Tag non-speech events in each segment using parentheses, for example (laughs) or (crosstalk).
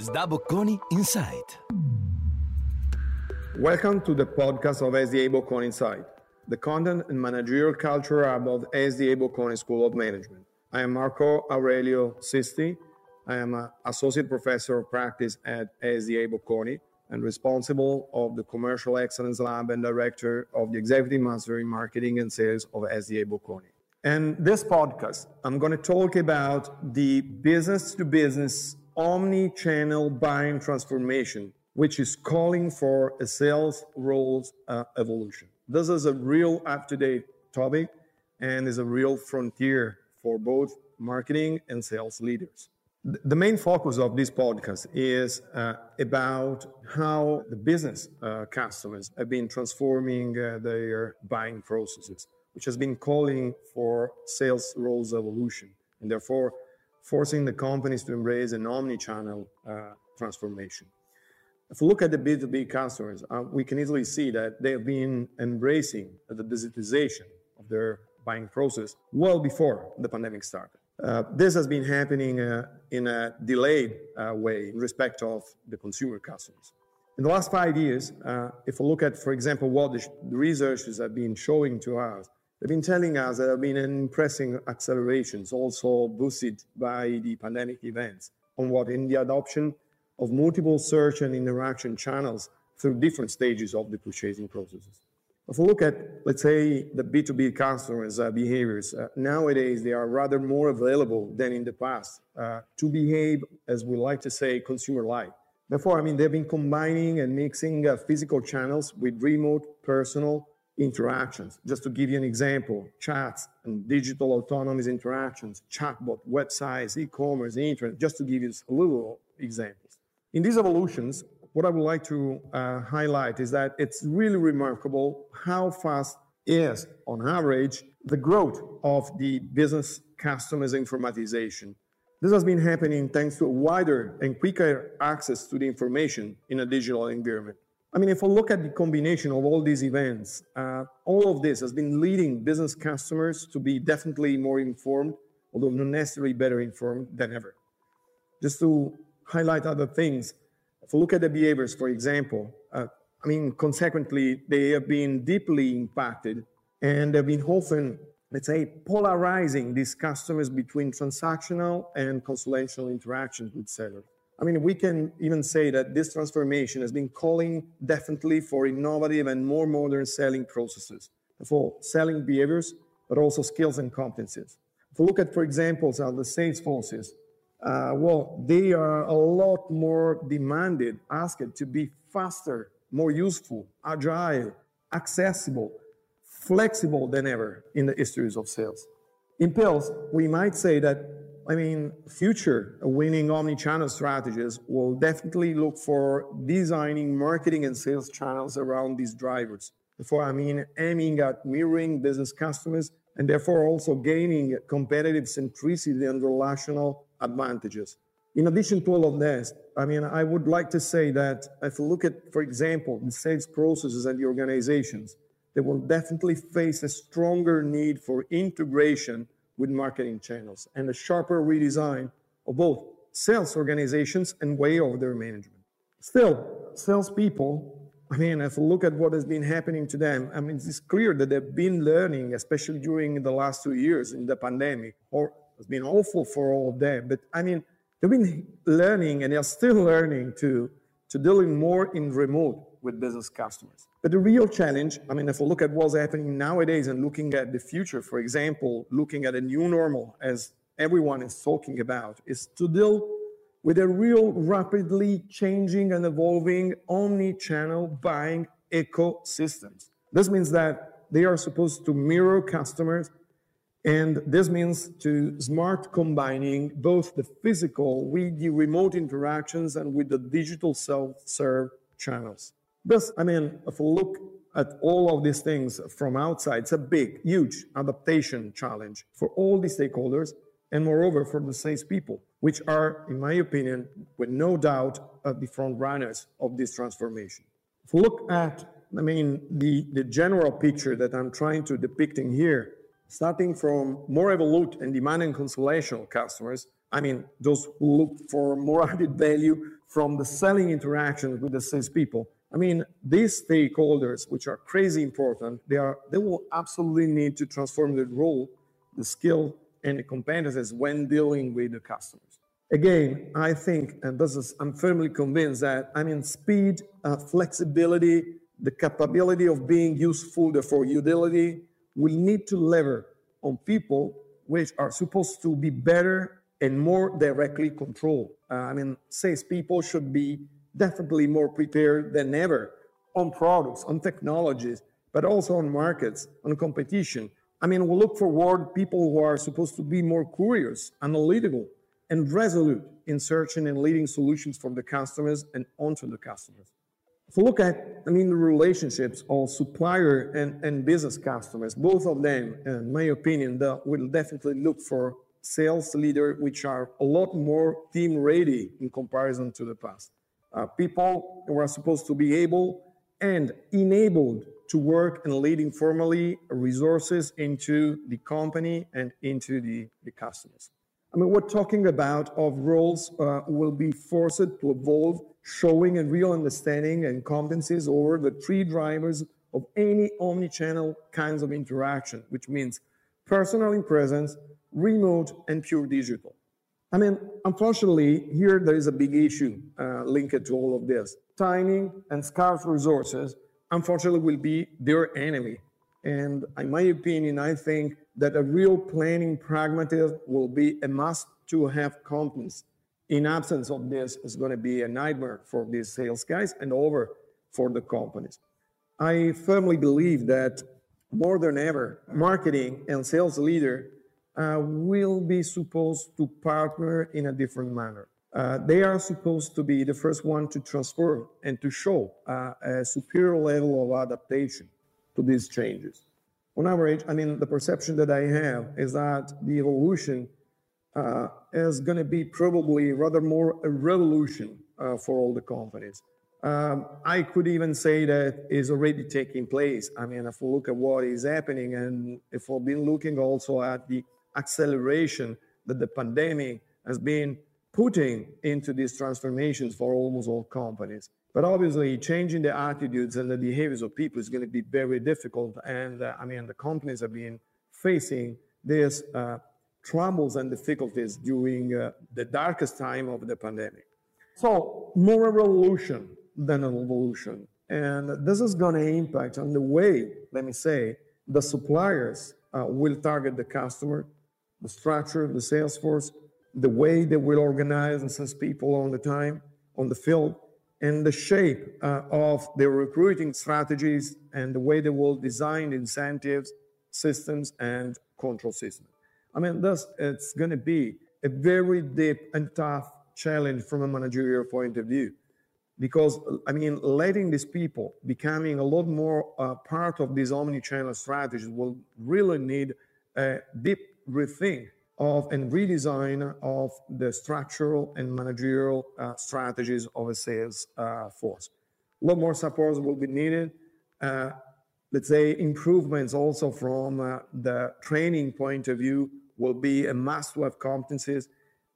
SDA Bocconi Insight. Welcome to the podcast of SDA Bocconi Insight, the content and managerial culture hub of SDA Bocconi School of Management. I am Marco Aurelio Sisti. I am an associate professor of practice at SDA Bocconi and responsible of the Commercial Excellence Lab and director of the Executive Master in Marketing and Sales of SDA Bocconi. And this podcast, I'm going to talk about the business to business omni channel buying transformation, which is calling for a sales roles uh, evolution. This is a real up to date topic and is a real frontier for both marketing and sales leaders. The main focus of this podcast is uh, about how the business uh, customers have been transforming uh, their buying processes which has been calling for sales roles evolution and therefore forcing the companies to embrace an omni-channel uh, transformation. If we look at the B2B customers, uh, we can easily see that they have been embracing the digitization of their buying process well before the pandemic started. Uh, this has been happening uh, in a delayed uh, way in respect of the consumer customers. In the last five years, uh, if we look at, for example, what the researchers have been showing to us, They've been telling us there have been impressive accelerations, also boosted by the pandemic events, on what in the adoption of multiple search and interaction channels through different stages of the purchasing processes. If we look at, let's say, the B2B customers' uh, behaviors, uh, nowadays they are rather more available than in the past uh, to behave, as we like to say, consumer-like. Therefore, I mean, they've been combining and mixing uh, physical channels with remote, personal, interactions. Just to give you an example, chats and digital autonomous interactions, chatbot, websites, e-commerce, internet, just to give you a little examples. In these evolutions, what I would like to uh, highlight is that it's really remarkable how fast is, on average, the growth of the business customers informatization. This has been happening thanks to a wider and quicker access to the information in a digital environment. I mean, if we look at the combination of all these events, uh, all of this has been leading business customers to be definitely more informed, although not necessarily better informed than ever. Just to highlight other things, if we look at the behaviors, for example, uh, I mean, consequently, they have been deeply impacted and they've been often, let's say, polarizing these customers between transactional and consultational interactions with sellers. I mean, we can even say that this transformation has been calling definitely for innovative and more modern selling processes, for selling behaviors, but also skills and competencies. If we look at, for example, the sales forces, uh, well, they are a lot more demanded, asked to be faster, more useful, agile, accessible, flexible than ever in the histories of sales. In pills, we might say that I mean, future winning omni-channel strategies will definitely look for designing marketing and sales channels around these drivers. Therefore, I mean, aiming at mirroring business customers and therefore also gaining competitive centricity and relational advantages. In addition to all of this, I mean, I would like to say that if you look at, for example, the sales processes and the organizations, they will definitely face a stronger need for integration with marketing channels and a sharper redesign of both sales organizations and way of their management. Still, salespeople, I mean, if you look at what has been happening to them, I mean, it's clear that they've been learning, especially during the last two years in the pandemic, or it's been awful for all of them. But I mean, they've been learning and they're still learning to, to dealing more in remote with business customers. But the real challenge, I mean, if we look at what's happening nowadays and looking at the future, for example, looking at a new normal, as everyone is talking about, is to deal with a real rapidly changing and evolving omni-channel buying ecosystems. This means that they are supposed to mirror customers, and this means to smart combining both the physical with the remote interactions and with the digital self-serve channels. Thus, I mean, if we look at all of these things from outside, it's a big, huge adaptation challenge for all the stakeholders and moreover for the sales people, which are, in my opinion, with no doubt, uh, the front runners of this transformation. If we look at, I mean, the, the general picture that I'm trying to depicting here, starting from more evolute and demanding consolation customers, I mean, those who look for more (laughs) added value from the selling interaction with the salespeople. I mean, these stakeholders, which are crazy important, they are they will absolutely need to transform their role, the skill, and the competences when dealing with the customers. Again, I think, and this is, I'm firmly convinced that I mean, speed, uh, flexibility, the capability of being useful, therefore utility, will need to lever on people which are supposed to be better and more directly controlled. Uh, I mean, sales people should be definitely more prepared than ever on products, on technologies, but also on markets, on competition. I mean, we look forward people who are supposed to be more curious, analytical, and resolute in searching and leading solutions for the customers and onto the customers. If we look at, I mean, the relationships of supplier and, and business customers, both of them, in my opinion, will definitely look for sales leaders which are a lot more team ready in comparison to the past. Uh, people who are supposed to be able and enabled to work and lead informally resources into the company and into the, the customers. I mean, we're talking about of roles uh, will be forced to evolve, showing a real understanding and competencies over the three drivers of any omni-channel kinds of interaction, which means personal in presence, remote, and pure digital. I mean, unfortunately, here there is a big issue uh, linked to all of this. Timing and scarce resources, unfortunately, will be their enemy. And in my opinion, I think that a real planning pragmatism will be a must to have companies. In absence of this, it's going to be a nightmare for these sales guys and over for the companies. I firmly believe that more than ever, marketing and sales leader uh, will be supposed to partner in a different manner. Uh, they are supposed to be the first one to transfer and to show uh, a superior level of adaptation to these changes. On average, I mean, the perception that I have is that the evolution uh, is going to be probably rather more a revolution uh, for all the companies. Um, I could even say that is already taking place. I mean, if we look at what is happening, and if we've been looking also at the acceleration that the pandemic has been putting into these transformations for almost all companies. But obviously, changing the attitudes and the behaviors of people is going to be very difficult. And uh, I mean, the companies have been facing these uh, troubles and difficulties during uh, the darkest time of the pandemic. So, more a revolution than an evolution. And this is going to impact on the way, let me say, the suppliers uh, will target the customer, the structure, of the sales force, the way they will organize and send people on the time on the field, and the shape uh, of their recruiting strategies and the way they will design incentives, systems, and control systems. I mean, thus it's going to be a very deep and tough challenge from a managerial point of view. Because, I mean, letting these people becoming a lot more uh, part of these omni-channel strategies will really need a deep rethink of and redesign of the structural and managerial uh, strategies of a sales uh, force. A lot more support will be needed. Uh, let's say improvements also from uh, the training point of view will be a must-have competencies.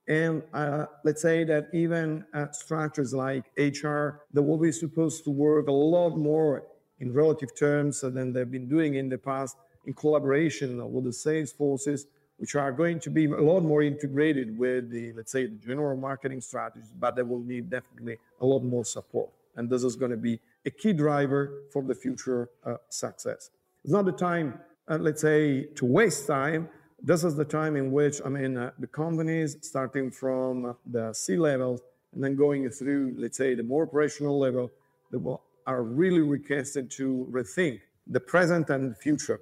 And uh, let's say that even uh, structures like HR, that will be supposed to work a lot more in relative terms than they've been doing in the past in collaboration with the sales forces which are going to be a lot more integrated with the, let's say, the general marketing strategies, but they will need definitely a lot more support. And this is going to be a key driver for the future uh, success. It's not the time, uh, let's say, to waste time. This is the time in which, I mean, uh, the companies, starting from the C level and then going through, let's say, the more operational level, they are really requested to rethink the present and the future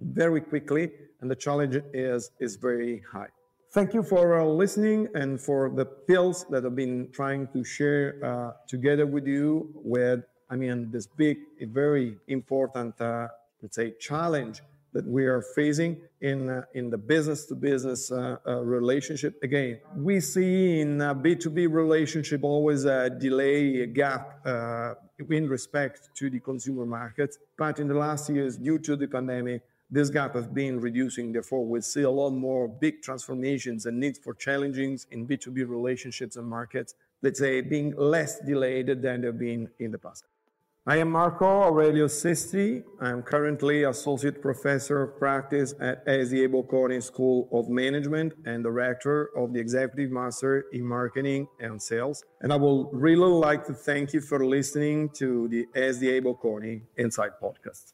very quickly, and the challenge is, is very high. Thank you for uh, listening and for the pills that I've been trying to share uh, together with you with, I mean, this big, very important, uh, let's say, challenge that we are facing in, uh, in the business to business uh, uh, relationship. Again, we see in B2B relationship always a delay, a gap in respect to the consumer market. But in the last years, due to the pandemic, this gap has been reducing. Therefore, we see a lot more big transformations and needs for challenges in B2B relationships and markets, let's say, being less delayed than they've been in the past. I am Marco Aurelio Sisti. I am currently Associate Professor of Practice at SDA Bocconi School of Management and Director of the Executive Master in Marketing and Sales. And I would really like to thank you for listening to the SDA Bocconi Insight Podcast.